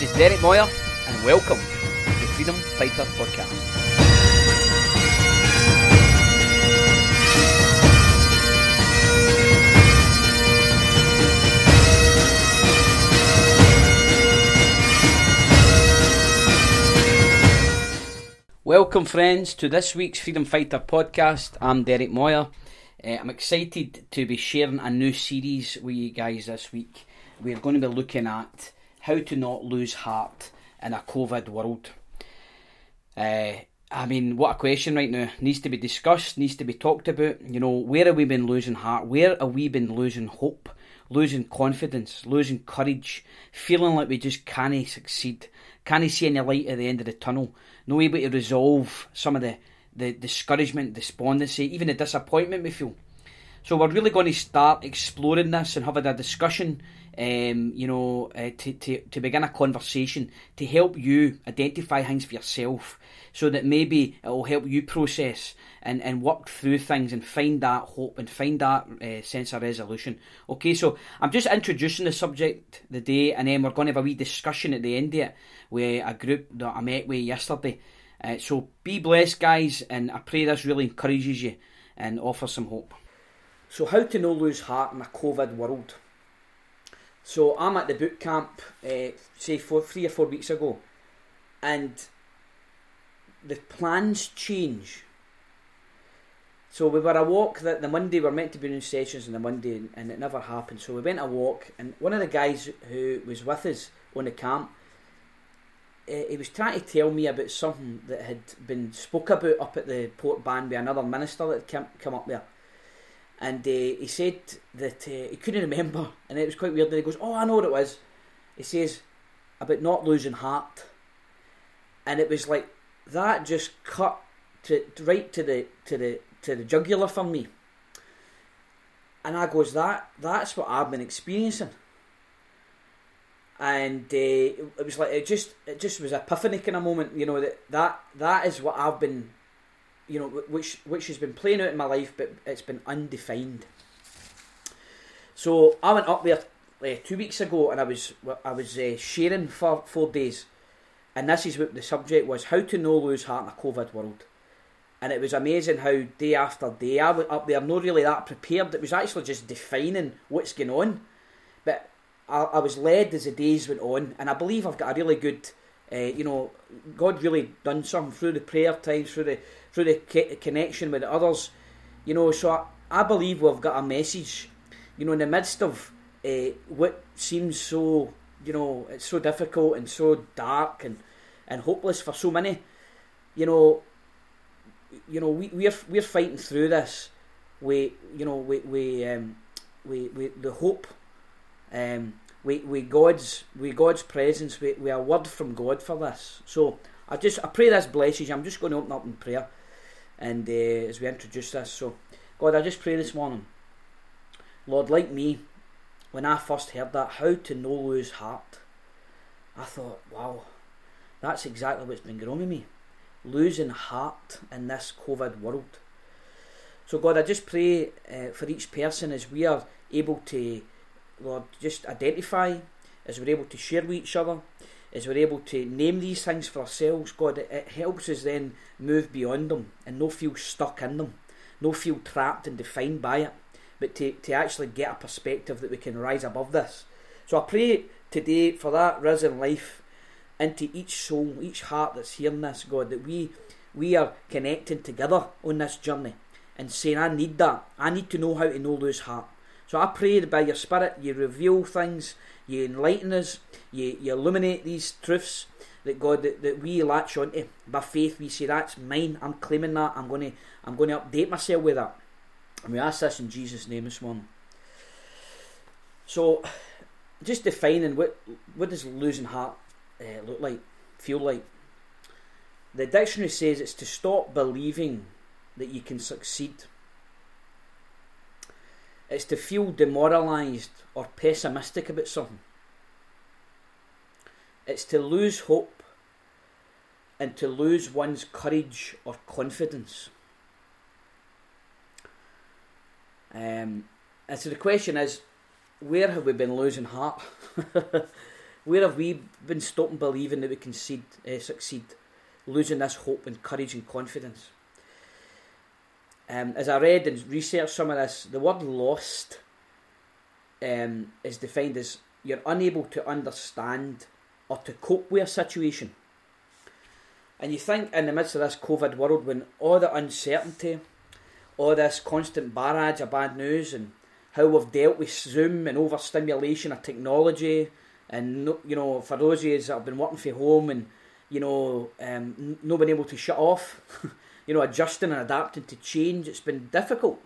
This is Derek Moyer, and welcome to the Freedom Fighter Podcast. Welcome, friends, to this week's Freedom Fighter podcast. I'm Derek Moyer. Uh, I'm excited to be sharing a new series with you guys this week. We're going to be looking at how to not lose heart in a COVID world. Uh, I mean, what a question right now. Needs to be discussed, needs to be talked about. You know, where have we been losing heart? Where have we been losing hope, losing confidence, losing courage, feeling like we just can't succeed, can't see any light at the end of the tunnel? no able to resolve some of the, the discouragement, despondency, even the disappointment we feel. So we're really going to start exploring this and having a discussion, um, you know, uh, to, to, to begin a conversation to help you identify things for yourself so that maybe it will help you process and, and work through things and find that hope and find that uh, sense of resolution. Okay, so I'm just introducing the subject the day and then we're going to have a wee discussion at the end of it with a group that I met with yesterday. Uh, so be blessed, guys, and I pray this really encourages you and offers some hope. So, how to no lose heart in a COVID world? So, I'm at the boot camp, uh, say four, three or four weeks ago, and the plans change. So we were a walk that the Monday we were meant to be in sessions on the Monday and it never happened. So we went a walk and one of the guys who was with us on the camp uh, he was trying to tell me about something that had been spoke about up at the Portband by another minister that had come, come up there. And uh, he said that uh, he couldn't remember, and it was quite weird. And he goes, "Oh, I know what it was." He says about not losing heart, and it was like that just cut to right to the to the to the jugular for me. And I goes, "That that's what I've been experiencing." and uh, it was like it just it just was a epiphany kind of moment. You know that that that is what I've been, you know, which which has been playing out in my life, but it's been undefined. So I went up there uh, two weeks ago, and I was I was uh, sharing for four days, and this is what the subject was: how to no lose heart in a COVID world. And it was amazing how day after day I went up there, not really that prepared. It was actually just defining what's going on. But I, I was led as the days went on, and I believe I've got a really good, uh, you know, God really done something through the prayer times, through the through the connection with others, you know. So I, I believe we've got a message, you know, in the midst of uh, what seems so, you know, it's so difficult and so dark and and hopeless for so many, you know. You know, we we're we're fighting through this. We, you know, we we um, we, we the hope um, we, we God's we God's presence, we, we a word from God for this. So I just I pray this blesses you. I'm just going to open up in prayer, and uh, as we introduce this, so God, I just pray this morning, Lord, like me, when I first heard that, how to no lose heart, I thought, wow, that's exactly what's been growing me, losing heart in this COVID world. So God, I just pray uh, for each person as we are able to Lord, just identify as we're able to share with each other, as we're able to name these things for ourselves, God, it, it helps us then move beyond them and no feel stuck in them, no feel trapped and defined by it, but to, to actually get a perspective that we can rise above this. So I pray today for that risen life into each soul, each heart that's hearing this, God, that we we are connecting together on this journey and saying, I need that. I need to know how to know lose heart. So I pray that by your Spirit you reveal things, you enlighten us, you, you illuminate these truths that God that, that we latch onto. By faith we say that's mine, I'm claiming that, I'm gonna I'm gonna update myself with that. And we ask this in Jesus' name this morning. So just defining what what does losing heart uh, look like, feel like. The dictionary says it's to stop believing that you can succeed it's to feel demoralised or pessimistic about something. It's to lose hope and to lose one's courage or confidence. Um, and so the question is, where have we been losing heart? Where have we been stopping believing that we can seed, uh, succeed, losing this hope and courage and confidence? Um, as I read and researched some of this, the word lost um, is defined as you're unable to understand or to cope with a situation. And you think in the midst of this COVID world, when all the uncertainty, all this constant barrage of bad news, and how we've dealt with Zoom and overstimulation of technology, and you know, for those of you that have been working from home and you know, um, not been able to shut off, you know, adjusting and adapting to change, it's been difficult.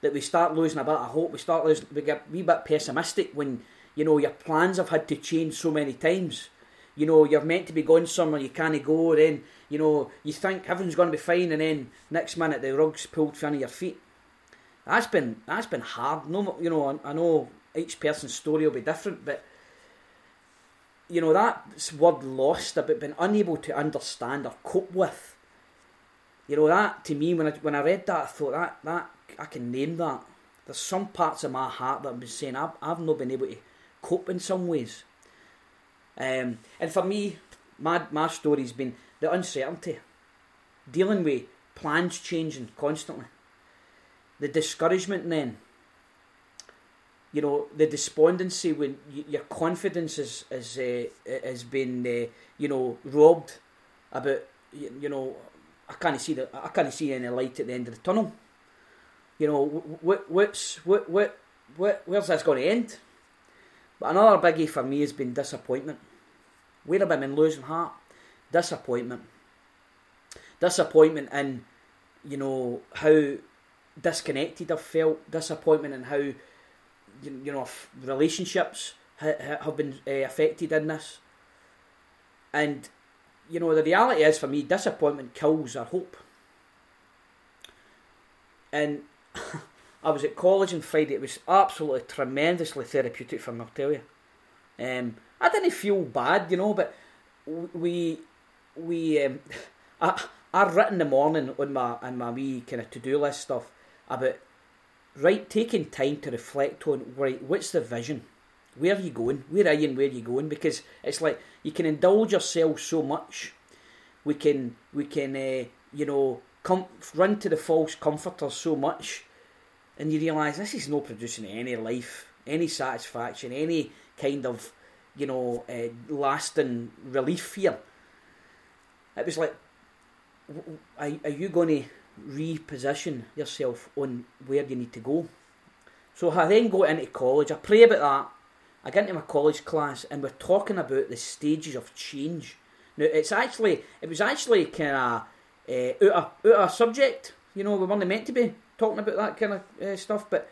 That we start losing a bit of hope. We start losing, we get a wee bit pessimistic when you know your plans have had to change so many times you know, you're meant to be going somewhere, you can't go, then, you know, you think everything's going to be fine, and then next minute the rug's pulled from under your feet. That's been that's been hard. No, you know, I know each person's story will be different, but you know that word lost about being unable to understand or cope with. You know that to me when I when I read that I thought that that I can name that. There's some parts of my heart that I've been saying I've I've not been able to cope in some ways. Um, and for me, my, my story's been the uncertainty, dealing with plans changing constantly, the discouragement then, you know, the despondency when y- your confidence is, is, uh, has been, uh, you know, robbed about, you, you know, I can't see the, I can't see any light at the end of the tunnel. You know, what, what's, what, what, what, where's this going to end? But another biggie for me has been disappointment. Where have I been losing heart? Disappointment. Disappointment in, you know, how disconnected I've felt. Disappointment in how, you, you know, relationships ha- have been uh, affected in this. And, you know, the reality is for me, disappointment kills our hope. And I was at college on Friday. It was absolutely tremendously therapeutic for me, I'll tell you. Um, I didn't feel bad, you know, but we we um, I I written the morning on my on my wee kind of to do list stuff about right taking time to reflect on right what's the vision, where are you going, where are you and where are you going? Because it's like you can indulge yourself so much, we can we can uh, you know come run to the false comforters so much and you realise this is not producing any life, any satisfaction, any kind of, you know, uh, lasting relief here. It was like, are, are you going to reposition yourself on where you need to go? So I then go into college, I pray about that, I get into my college class and we're talking about the stages of change. Now it's actually, it was actually kind of uh, out, of, subject, you know, we weren't meant to be talking about that kind of uh, stuff, but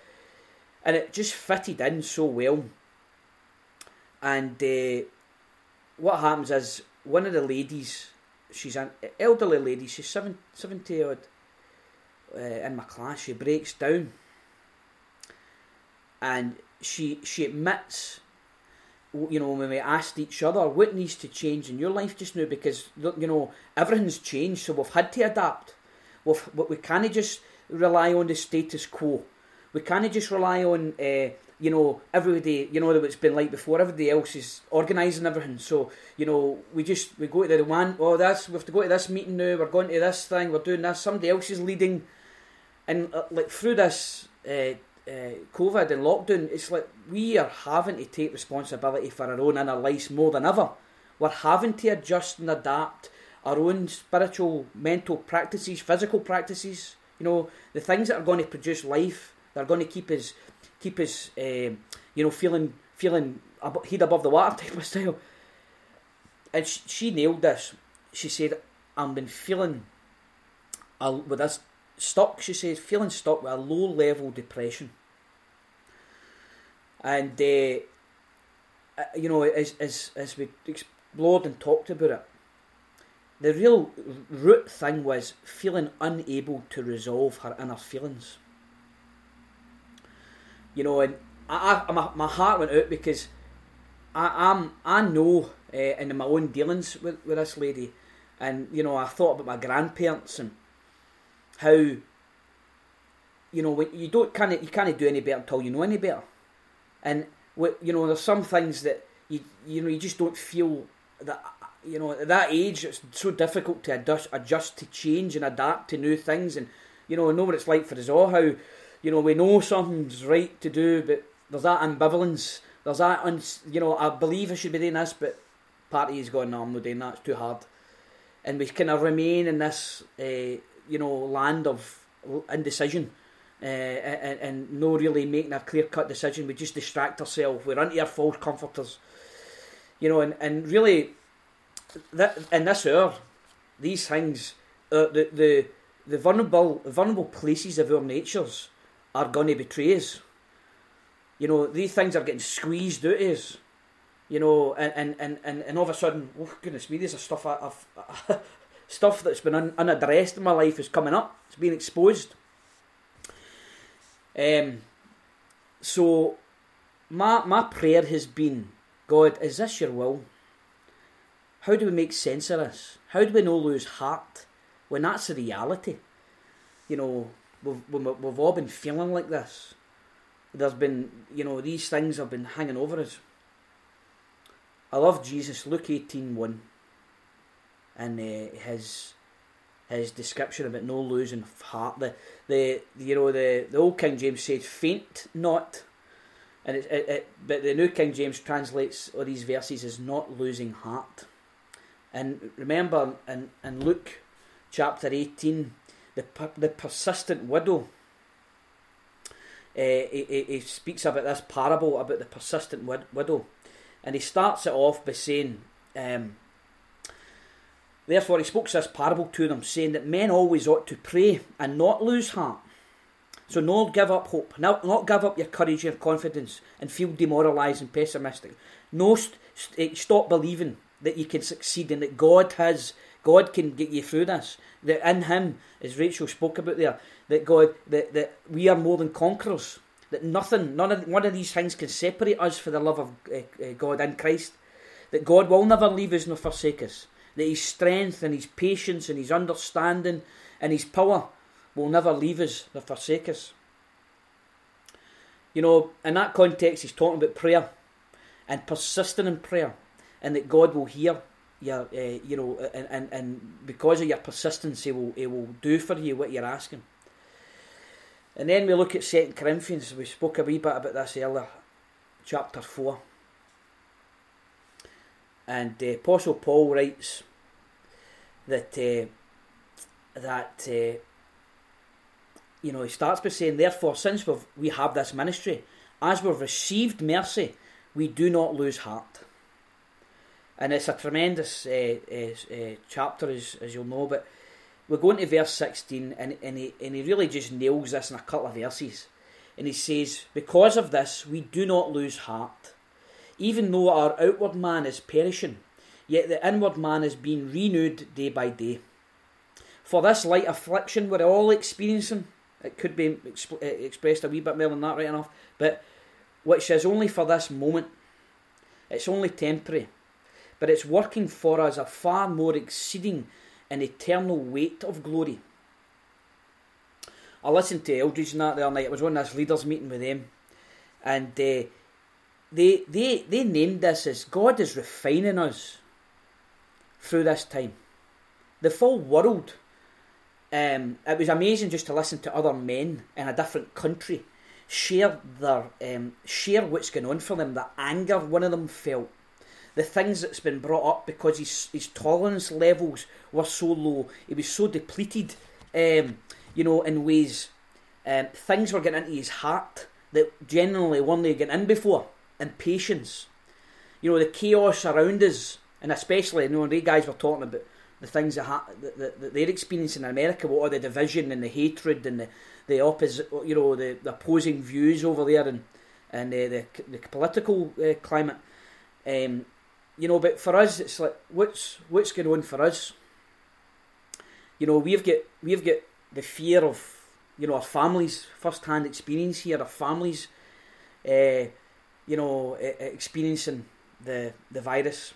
and it just fitted in so well. And uh, what happens is one of the ladies, she's an elderly lady, she's seven, 70 odd uh, in my class, she breaks down and she she admits you know, when we asked each other what needs to change in your life just now because you know everything's changed, so we've had to adapt. We've, we can't just rely on the status quo. We can't just rely on, uh, you know, everybody, you know, that it's been like before. Everybody else is organising everything. So, you know, we just, we go to the one, oh, that's, we have to go to this meeting now, we're going to this thing, we're doing this, somebody else is leading. And, uh, like, through this uh, uh, COVID and lockdown, it's like we are having to take responsibility for our own inner lives more than ever. We're having to adjust and adapt our own spiritual, mental practices, physical practices. You know, the things that are going to produce life, that are going to keep us, keep us, uh, you know, feeling, feeling head above the water type of style. And she, she nailed this. She said, "I've been feeling, a, with this stuck." She says, "Feeling stuck with a low level depression." And uh, you know, as as as we explored and talked about it, the real root thing was feeling unable to resolve her inner feelings. You know, and I, I my, my heart went out because I am I know uh, in my own dealings with, with this lady, and you know I thought about my grandparents and how you know when you don't kind of you can't do any better until you know any better, and you know there's some things that you you know you just don't feel that you know at that age it's so difficult to adjust, adjust to change and adapt to new things. And you know I know what it's like for us all how you know we know something's right to do but there's that ambivalence there's that uns, you know I believe I should be doing this but party is going no I'm not doing that it's too hard. And we kind of remain in this uh, you know land of indecision uh, and, and no really making a clear cut decision. We just distract ourselves. We're into our false comforters, you know, and, and really, that in this hour, these things, uh, the the the vulnerable vulnerable places of our natures are going to betray us. You know, these things are getting squeezed out of us. You know, and and, and, and, and all of a sudden, oh goodness me, there's a stuff I, have stuff that's been un, unaddressed in my life is coming up. It's being exposed. Um, so my my prayer has been, God, is this your will? How do we make sense of this? How do we not lose heart when that's the reality? You know, we've, we've all been feeling like this. There's been, you know, these things have been hanging over us. I love Jesus, Luke 18 1, and uh, his his description about no losing heart. The the you know the the old King James says faint not, and it, it, it but the New King James translates all these verses as not losing heart. And remember in in Luke chapter eighteen, the the persistent widow. Uh, he, he speaks about this parable about the persistent wid- widow, and he starts it off by saying. Um, Therefore, he spoke this parable to them, saying that men always ought to pray and not lose heart. So, not give up hope, not, not give up your courage, your confidence, and feel demoralised and pessimistic. No, st- st- stop believing that you can succeed and that God has, God can get you through this. That in Him, as Rachel spoke about there, that God, that, that we are more than conquerors. That nothing, none of one of these things can separate us for the love of uh, uh, God in Christ. That God will never leave us nor forsake us that his strength and his patience and his understanding and his power will never leave us or forsake us. You know, in that context, he's talking about prayer and persisting in prayer, and that God will hear your, uh, you know, and, and, and because of your persistence, he will, he will do for you what you're asking. And then we look at Second Corinthians. We spoke a wee bit about this earlier, chapter four. And uh, Apostle Paul writes that uh, that uh, you know he starts by saying, therefore, since we've, we have this ministry, as we've received mercy, we do not lose heart. And it's a tremendous uh, uh, chapter, as, as you'll know. But we're going to verse 16, and, and, he, and he really just nails this in a couple of verses. And he says, Because of this, we do not lose heart even though our outward man is perishing, yet the inward man is being renewed day by day. For this light affliction we're all experiencing, it could be exp- uh, expressed a wee bit more than that, right enough, but which is only for this moment. It's only temporary, but it's working for us a far more exceeding and eternal weight of glory. I listened to Eldredge and that the other night. It was of this leaders meeting with them, and uh, they, they, they named this as God is refining us through this time. The full world. Um, it was amazing just to listen to other men in a different country share their um, share what's going on for them, the anger one of them felt, the things that's been brought up because his his tolerance levels were so low, he was so depleted, um, you know, in ways. Um, things were getting into his heart that generally weren't getting in before and patience. You know, the chaos around us, and especially, you know, the guys were talking about the things that, ha- that, that, they're experiencing in America, what are the division and the hatred and the, the opposite, you know, the, the opposing views over there and, and uh, the, the political uh, climate. Um, you know, but for us, it's like, what's, what's going on for us? You know, we've got, we've got the fear of, you know, our families' first-hand experience here, our families, uh, you know, experiencing the the virus,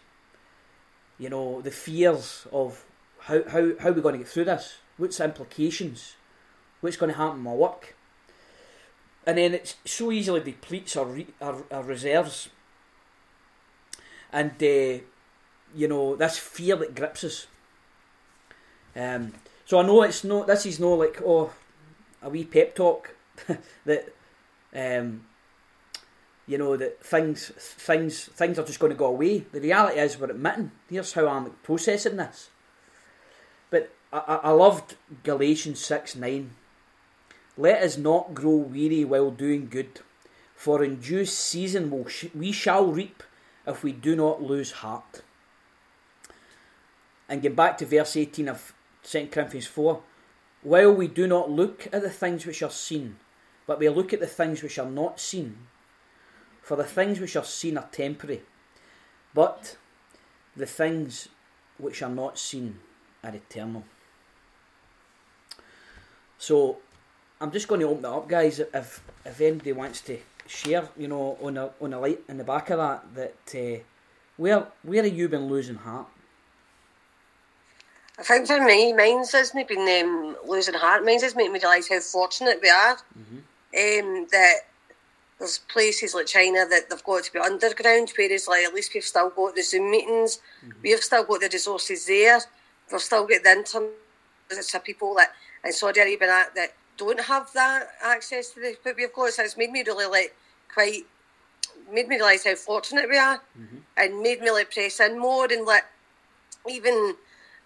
you know, the fears of how how how we're going to get through this, what's the implications, what's going to happen in my work, and then it so easily depletes our, our, our reserves. and uh, you know this fear that grips us. Um, so I know it's no. This is no like oh, a wee pep talk that um, you know that things things things are just going to go away. The reality is we're admitting. Here's how I'm processing this. But I, I loved Galatians six nine. Let us not grow weary while doing good, for in due season we'll sh- we shall reap if we do not lose heart. And get back to verse 18 of 2 Corinthians 4. While we do not look at the things which are seen, but we look at the things which are not seen, for the things which are seen are temporary, but the things which are not seen are eternal. So I'm just going to open it up, guys. If if anybody wants to share, you know, on a on a light in the back of that, that uh, where where have you been losing heart? I think for me, mine's hasn't been um, losing heart. Mine's has made me realise how fortunate we are. Mm-hmm. Um, that there's places like China that they've got to be underground, whereas like at least we've still got the Zoom meetings, mm-hmm. we've still got the resources there. We've still got the internet. It's people that in Saudi Arabia that, that don't have that access to the but we've got. So it's made me really like quite made me realise how fortunate we are, mm-hmm. and made me like press in more and like even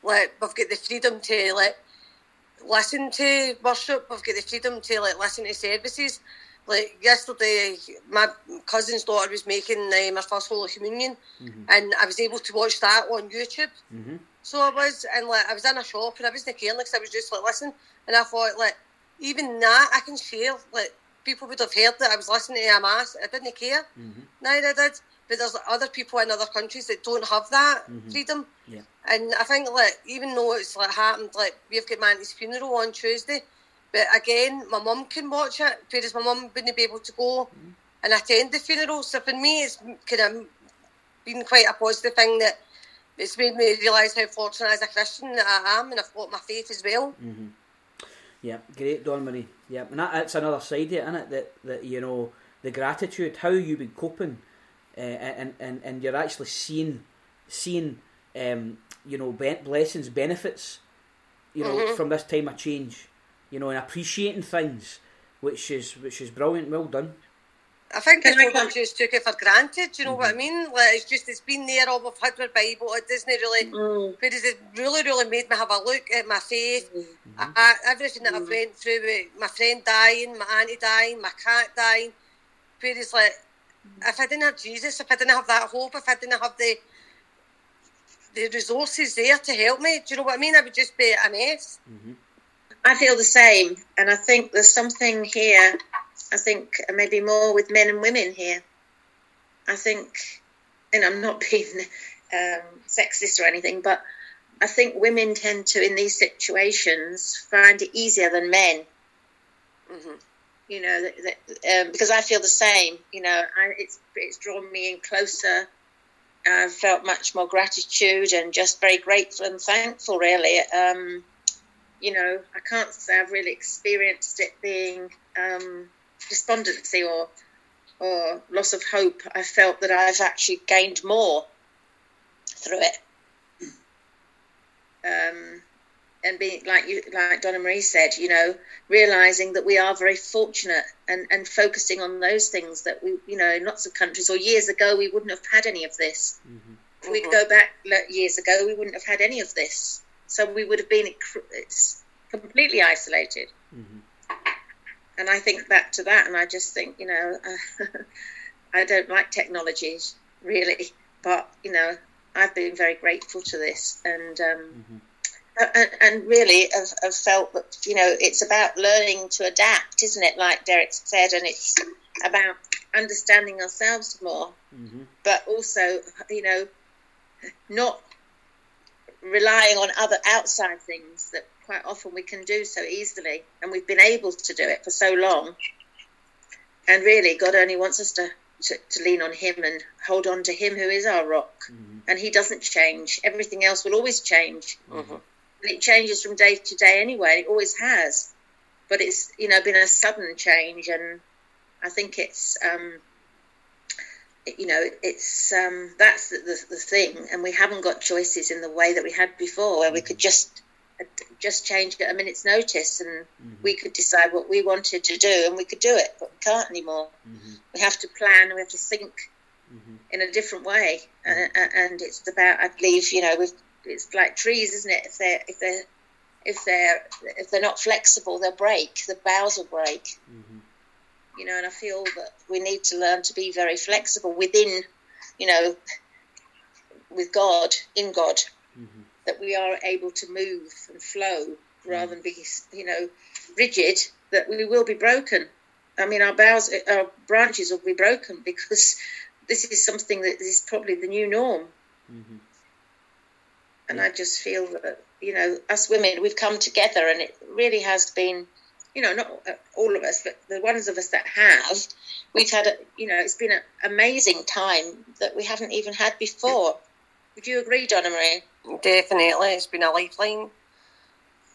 like we've got the freedom to like listen to worship. We've got the freedom to like listen to services. Like yesterday, my cousin's daughter was making uh, my first Holy Communion, mm-hmm. and I was able to watch that on YouTube. Mm-hmm. So I was, and like I was in a shop, and I wasn't caring, like I was just like listen, and I thought like even that I can share. Like people would have heard that I was listening to a mass, I didn't care. Mm-hmm. Neither did. But there's other people in other countries that don't have that mm-hmm. freedom. Yeah. And I think like even though it's like happened, like we've got Manty's funeral on Tuesday, but again, my mum can watch it, whereas my mum wouldn't be able to go mm-hmm. and attend the funeral. So for me, it's kind of been quite a positive thing that it's made me realise how fortunate as a Christian that I am, and I've got my faith as well. Mm-hmm. Yeah, great, Dawn Marie. Yeah, and that, that's another side of it, isn't it? That that you know the gratitude, how you've been coping, uh, and and and you're actually seeing seeing um, you know blessings, benefits, you know, mm-hmm. from this time of change, you know, and appreciating things, which is which is brilliant. Well done. I think people just took it for granted. You know mm-hmm. what I mean? Like it's just it's been there. All we've had our Bible. It doesn't really, mm. but it really, really made me have a look at my faith. Mm-hmm. I, I, everything that mm-hmm. I've went through with my friend dying, my auntie dying, my cat dying. But it's like if I didn't have Jesus, if I didn't have that hope, if I didn't have the the resources there to help me, do you know what I mean? I would just be a mess. Mm-hmm. I feel the same, and I think there's something here I think maybe more with men and women here. I think, and I'm not being um, sexist or anything, but I think women tend to, in these situations, find it easier than men. Mm-hmm. You know, that, that, um, because I feel the same. You know, I, it's it's drawn me in closer. I've felt much more gratitude and just very grateful and thankful. Really, um, you know, I can't say I've really experienced it being um, despondency or or loss of hope, I felt that I've actually gained more through it. Um, and being like you, like Donna Marie said, you know, realizing that we are very fortunate and, and focusing on those things that we, you know, in lots of countries or years ago we wouldn't have had any of this. Mm-hmm. If we go back years ago, we wouldn't have had any of this. So we would have been completely isolated. Mm-hmm and I think back to that, and I just think, you know, uh, I don't like technologies really, but you know, I've been very grateful to this, and um, mm-hmm. and, and, really have, have, felt that you know it's about learning to adapt, isn't it? Like Derek said, and it's about understanding ourselves more, mm-hmm. but also, you know, not relying on other outside things that quite often we can do so easily, and we've been able to do it for so long. And really, God only wants us to, to, to lean on Him and hold on to Him who is our rock. Mm-hmm. And He doesn't change. Everything else will always change. Mm-hmm. it changes from day to day anyway. It always has. But it's, you know, been a sudden change. And I think it's, um, you know, it's um, that's the, the, the thing, and we haven't got choices in the way that we had before, where we could just just change at a minute's notice, and mm-hmm. we could decide what we wanted to do, and we could do it, but we can't anymore. Mm-hmm. We have to plan, we have to think mm-hmm. in a different way, and, and, it's about, I believe, you know, it's like trees, isn't it? If they're if they're if they're if they're not flexible, they'll break. The boughs will break. Mm-hmm. You know, and I feel that we need to learn to be very flexible within, you know, with God, in God, mm-hmm. that we are able to move and flow rather than be, you know, rigid. That we will be broken. I mean, our boughs, our branches will be broken because this is something that is probably the new norm. Mm-hmm. And I just feel that you know, us women, we've come together, and it really has been, you know, not all of us, but the ones of us that have, we've had, a, you know, it's been an amazing time that we haven't even had before. Would you agree, Donna Marie? Definitely, it's been a lifeline,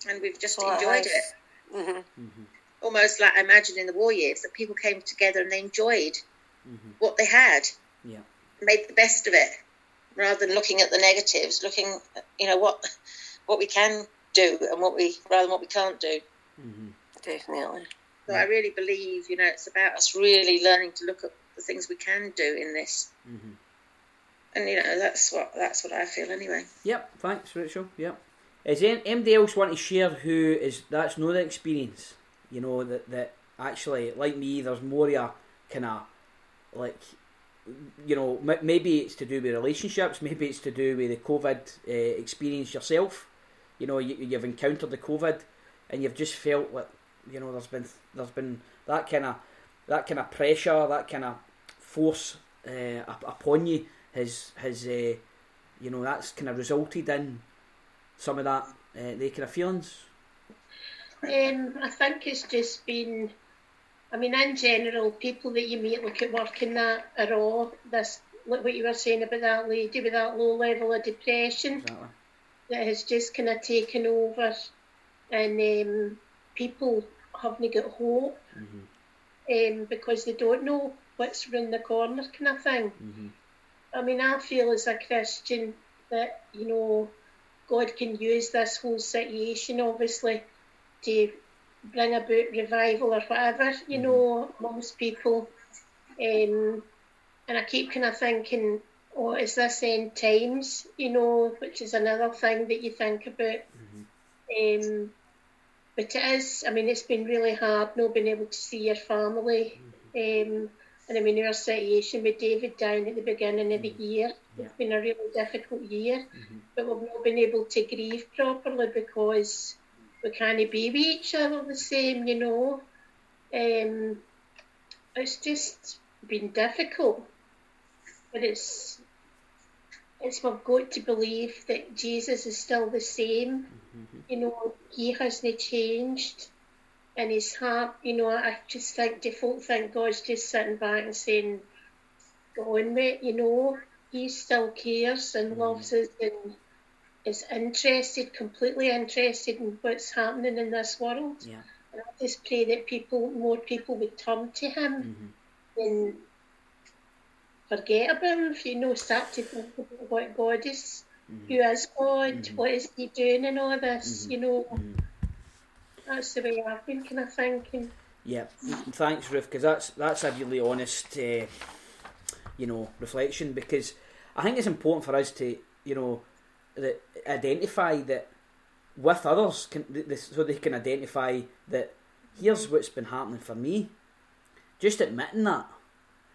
and we've just so enjoyed it. Mm-hmm. Mm-hmm. Almost like I imagine in the war years that people came together and they enjoyed mm-hmm. what they had, yeah, made the best of it, rather than looking at the negatives, looking, you know, what what we can do and what we rather than what we can't do. Definitely. So I really believe, you know, it's about us really learning to look at the things we can do in this. Mm-hmm. And you know, that's what that's what I feel anyway. Yep. Thanks, Rachel. Yep. Is anybody else want to share who is that's not the experience? You know that that actually, like me, there's more of a kind of like you know, maybe it's to do with relationships, maybe it's to do with the COVID uh, experience yourself you know you, you've encountered the COVID and you've just felt like you know there's been there's been that kind of that kind of pressure, that kind of force uh, upon you has has uh, you know that's kind of resulted in some of that uh, the kind of feelings. Um, I think it's just been. I mean, in general, people that you meet, look at work and that, are all this. Like what you were saying about that lady with that low level of depression. Exactly that has just kind of taken over, and um, people haven't got hope mm-hmm. um, because they don't know what's around the corner, kind of thing. Mm-hmm. I mean, I feel as a Christian that you know God can use this whole situation, obviously, to bring about revival or whatever, you mm-hmm. know, amongst people. Um, and I keep kind of thinking, or is this end times, you know, which is another thing that you think about. Mm-hmm. Um, but it is, I mean, it's been really hard not being able to see your family. Mm-hmm. Um, and I mean, our situation with David down at the beginning of the mm-hmm. year, yeah. it's been a really difficult year, mm-hmm. but we've not been able to grieve properly because we can't be with each other the same, you know. Um, it's just been difficult, but it's it's we've got to believe that Jesus is still the same. Mm-hmm. You know, he hasn't changed and his heart. You know, I just think default think God's just sitting back and saying, Go on, mate, you know, he still cares and mm-hmm. loves us and is interested, completely interested in what's happening in this world. Yeah. And I just pray that people, more people would turn to him mm-hmm. and forget about him, you know, start to think about what God is, mm-hmm. who is God, mm-hmm. what is He doing in all this, mm-hmm. you know. That's the way I've been kind of thinking. Yeah, thanks, Ruth, because that's that's a really honest, uh, you know, reflection. Because I think it's important for us to, you know, that identify that with others, can, so they can identify that here's what's been happening for me. Just admitting that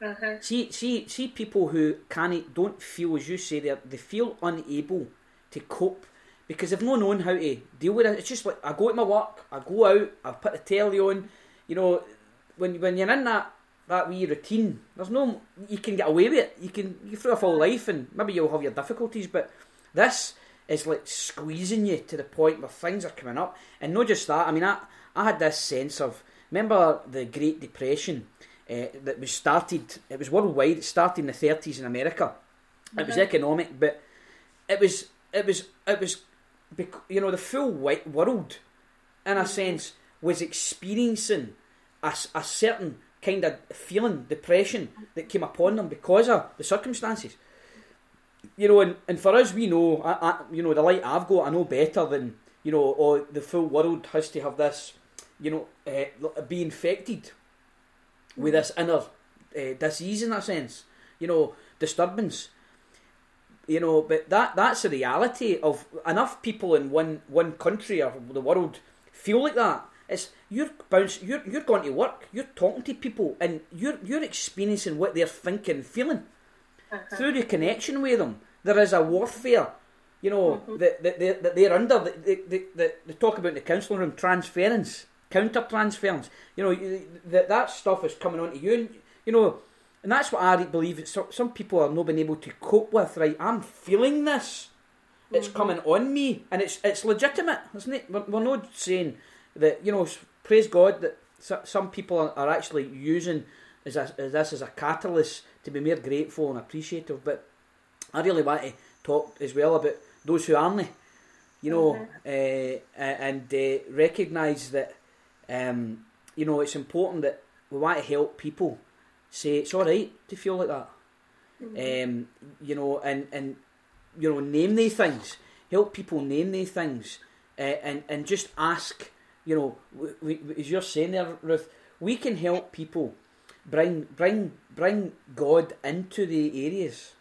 uh-huh. See, see, see people who can't, don't feel as you say they they feel unable to cope because they've not known how to deal with it. It's just like I go to my work, I go out, I put the telly on. You know, when when you're in that that wee routine, there's no you can get away with it. You can you through a full life and maybe you'll have your difficulties, but this is like squeezing you to the point where things are coming up, and not just that. I mean, I I had this sense of remember the Great Depression uh, that was started. It was worldwide. It started in the thirties in America. It was economic, but it was it was it was you know the full white world, in a mm-hmm. sense, was experiencing a, a certain kind of feeling, depression that came upon them because of the circumstances. You know, and, and for us, we know, I, I, you know, the light I've got, I know better than, you know, or the full world has to have this, you know, uh, be infected with this inner uh, disease in that sense, you know, disturbance. You know, but that that's the reality of enough people in one one country or the world feel like that. It's you're bounce, you're you're going to work, you're talking to people, and you're you're experiencing what they're thinking, feeling uh-huh. through your connection with them. There is a warfare, you know, mm-hmm. that, that, they, that they're under. They, they, they, they talk about in the counselling room transference, counter transference. You know, that that stuff is coming onto you, and you know, and that's what I believe. Some, some people are not being able to cope with. Right, I'm feeling this. It's mm-hmm. coming on me, and it's it's legitimate, isn't it? We're, we're not saying that you know. Praise God that some people are, actually using as, as this as a catalyst to be more grateful and appreciative. But I really want to talk as well about those who aren't. You know, mm-hmm. uh, and uh, recognise that um, you know it's important that we want to help people say it's all right to feel like that. Mm-hmm. Um, you know, and and you know, name these things. Help people name these things, uh, and and just ask. You know, we, we, as you're saying there, Ruth, we can help people bring bring bring God into the areas,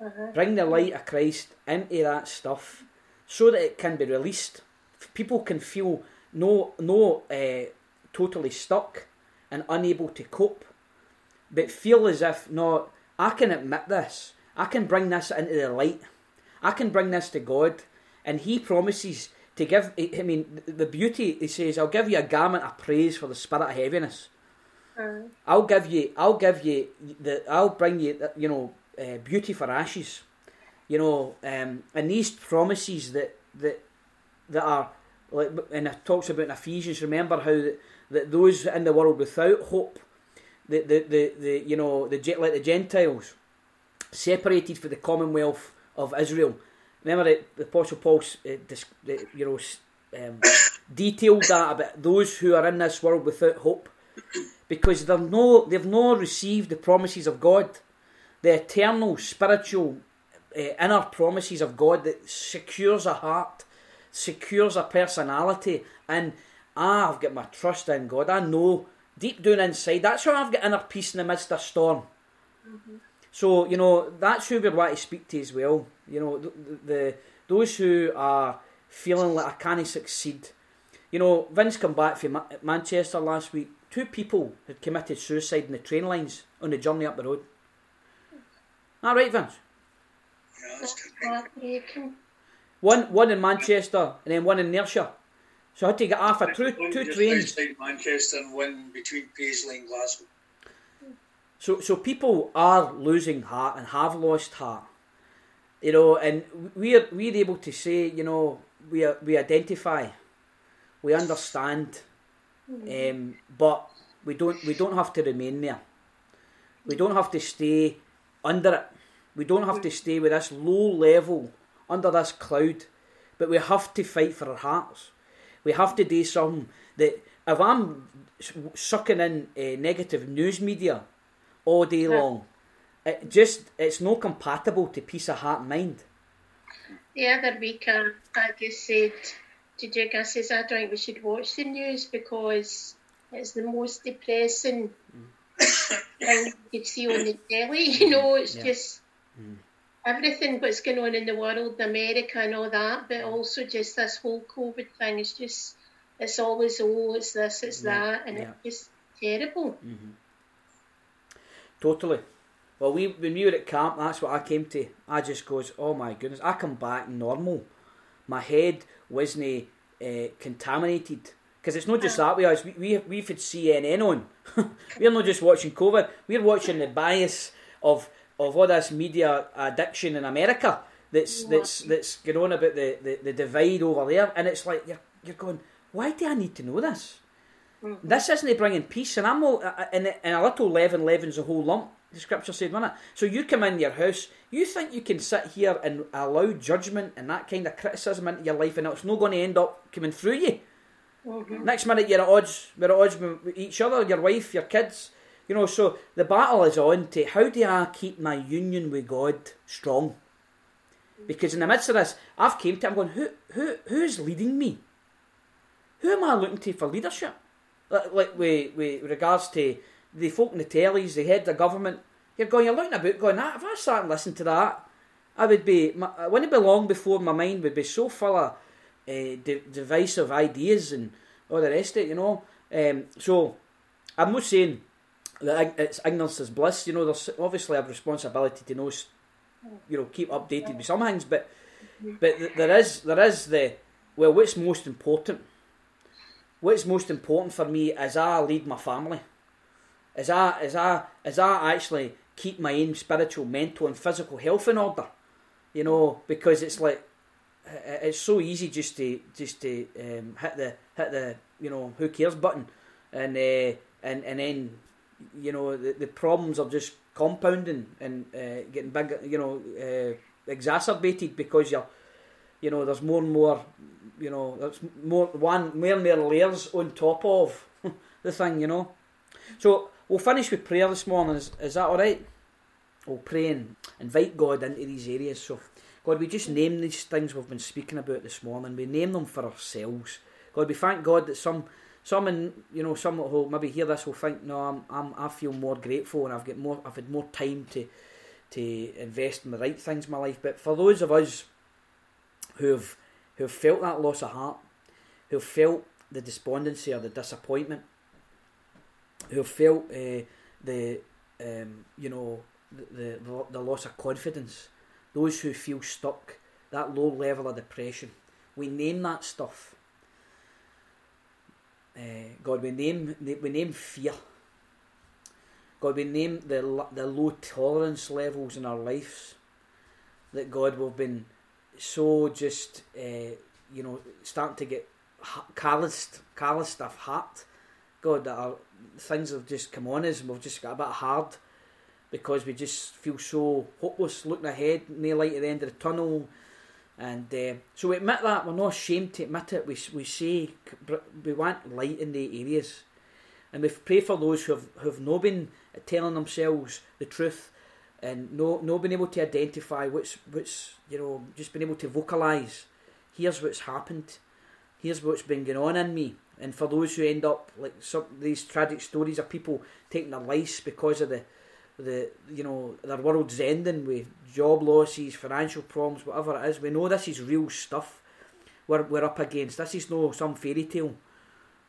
uh-huh. bring the light of Christ into that stuff, so that it can be released. People can feel no no uh, totally stuck and unable to cope but feel as if, no, I can admit this. I can bring this into the light. I can bring this to God. And He promises to give, I mean, the beauty, He says, I'll give you a garment of praise for the spirit of heaviness. Uh, I'll give you, I'll give you, the, I'll bring you, you know, uh, beauty for ashes. You know, um, and these promises that, that, that are, like, and it talks about in Ephesians, remember how that, those in the world without hope the, the, the, the you know the like the Gentiles separated for the commonwealth of Israel. Remember that the Apostle Paul uh, you know um, detailed that about those who are in this world without hope, because they're no they've not received the promises of God, the eternal spiritual uh, inner promises of God that secures a heart, secures a personality, and ah, I've got my trust in God. I know deep down inside, that's how I've got inner peace in the midst of storm. Mm-hmm. So, you know, that's who we want to speak to as well. You know, the, the those who are feeling like I can't succeed. You know, Vince come back from Ma- Manchester last week. Two people had committed suicide in the train lines on the journey up the road. All right, Vince. Yeah, that's One, one in Manchester and then one in Ayrshire. So I had to get off a two, two trains. Manchester and one between Paisley and Glasgow. So, so people are losing heart and have lost heart, you know, and we're we're able to say, you know, we we identify, we understand, mm-hmm. um, but we don't we don't have to remain there. We don't have to stay under it. We don't have to stay with this low level under this cloud, but we have to fight for our hearts. We have to do something that if I'm sucking in uh, negative news media all day long, it just it's not compatible to peace of heart and mind. The other week, I, I just said to Jig, I says I don't think we should watch the news because it's the most depressing mm. thing you could see on the telly. You know, it's yeah. just. Mm everything what's going on in the world, America and all that, but also just this whole COVID thing is just, it's always, oh, it's this, it's yeah, that, and yeah. it's just terrible. Mm-hmm. Totally. Well, we when we were at camp, that's what I came to. I just goes, oh my goodness, I come back normal. My head wasn't uh, contaminated. Because it's not just that way, we, we, we've had CNN on. we're not just watching COVID, we're watching the bias of of all this media addiction in America that's that's that's going on about the, the, the divide over there, and it's like you're you're going, why do I need to know this? Mm-hmm. This isn't bringing peace, and I'm all, in, in a little leaven leavens a whole lump. The scripture said, wasn't it? So you come in your house, you think you can sit here and allow judgment and that kind of criticism into your life, and it's not going to end up coming through you. Mm-hmm. Next minute you're at odds, we're at odds with each other, your wife, your kids, You know, so the battle is on to how do I keep my union with God strong? Because in the midst of this, I've came to. I'm going. Who who who's leading me? Who am I looking to for leadership? Like, like with, with regards to the folk in the tellies, the head of government. You're going. You're looking about, going. Ah, if I sat and listened to that, I would be. My, it wouldn't be long before my mind would be so full of uh, de- divisive ideas and all the rest of it. You know. Um, so I'm not saying that it's ignorance is bliss. You know, there's obviously a responsibility to know you know keep updated with some things, but but there is there is the well, what's most important? What's most important for me is I lead my family. Is I is I is I actually keep my own spiritual, mental, and physical health in order. You know, because it's like it's so easy just to just to um, hit the hit the you know who cares button, and uh, and and then you know the, the problems are just compounding and uh, getting bigger, you know, uh, exacerbated because you're, you know, there's more and more, you know, there's more one more and more layers on top of the thing, you know. So we'll finish with prayer this morning. Is, is that all right? We'll pray and invite God into these areas. So, God, we just name these things we've been speaking about this morning. We name them for ourselves. God, we thank God that some some in you know some who maybe hear this will think no I'm, I'm I feel more grateful and I've got more I've had more time to to invest in the right things in my life. But for those of us who've who've felt that loss of heart who've felt the despondency or the disappointment who've felt uh, the um, you know the, the the loss of confidence those who feel stuck that low level of depression we name that stuff uh, God, we name we name fear. God, we name the the low tolerance levels in our lives. That God, we've been so just uh, you know starting to get calloused, calloused of heart. God, that our things have just come on us, and we've just got a bit hard because we just feel so hopeless, looking ahead, no light at the end of the tunnel and uh, so we admit that, we're not ashamed to admit it. We, we say we want light in the areas. And we pray for those who have, have not been telling themselves the truth and no, no been able to identify what's, what's, you know, just been able to vocalise. Here's what's happened. Here's what's been going on in me. And for those who end up, like some these tragic stories of people taking their lives because of the, the you know their world's ending with job losses, financial problems, whatever it is. We know this is real stuff. We're we're up against. This is no some fairy tale.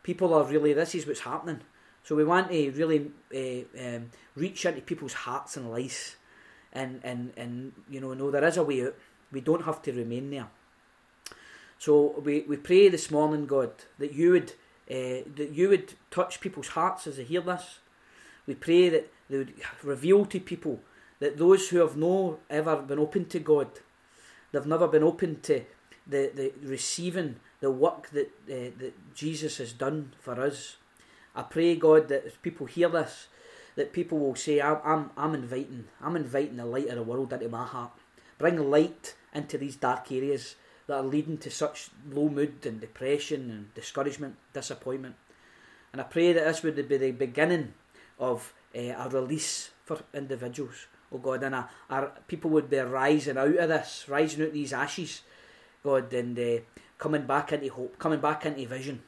People are really. This is what's happening. So we want to really uh, um, reach into people's hearts and lives, and and and you know know there is a way out. We don't have to remain there. So we, we pray this morning, God, that you would uh, that you would touch people's hearts as they hear this. We pray that they would reveal to people that those who have no ever been open to God, they've never been open to the, the receiving the work that uh, that Jesus has done for us. I pray God that if people hear this, that people will say, I'm, I'm, I'm inviting, I'm inviting the light of the world into my heart. Bring light into these dark areas that are leading to such low mood and depression and discouragement, disappointment. And I pray that this would be the beginning of uh, a release for individuals. Oh God, and a, our people would be rising out of this, rising out of these ashes, God, and uh, coming back into hope, coming back into vision.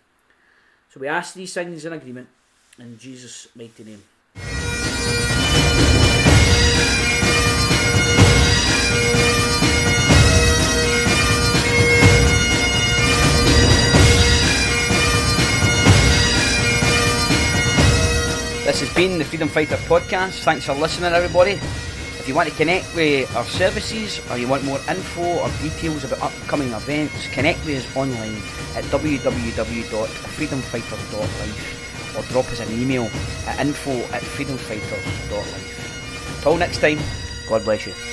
So we ask these things in agreement in Jesus' mighty name. Been the Freedom Fighter podcast. Thanks for listening, everybody. If you want to connect with our services or you want more info or details about upcoming events, connect with us online at www.freedomfighters.life or drop us an email at info at freedomfighters.life. Till next time, God bless you.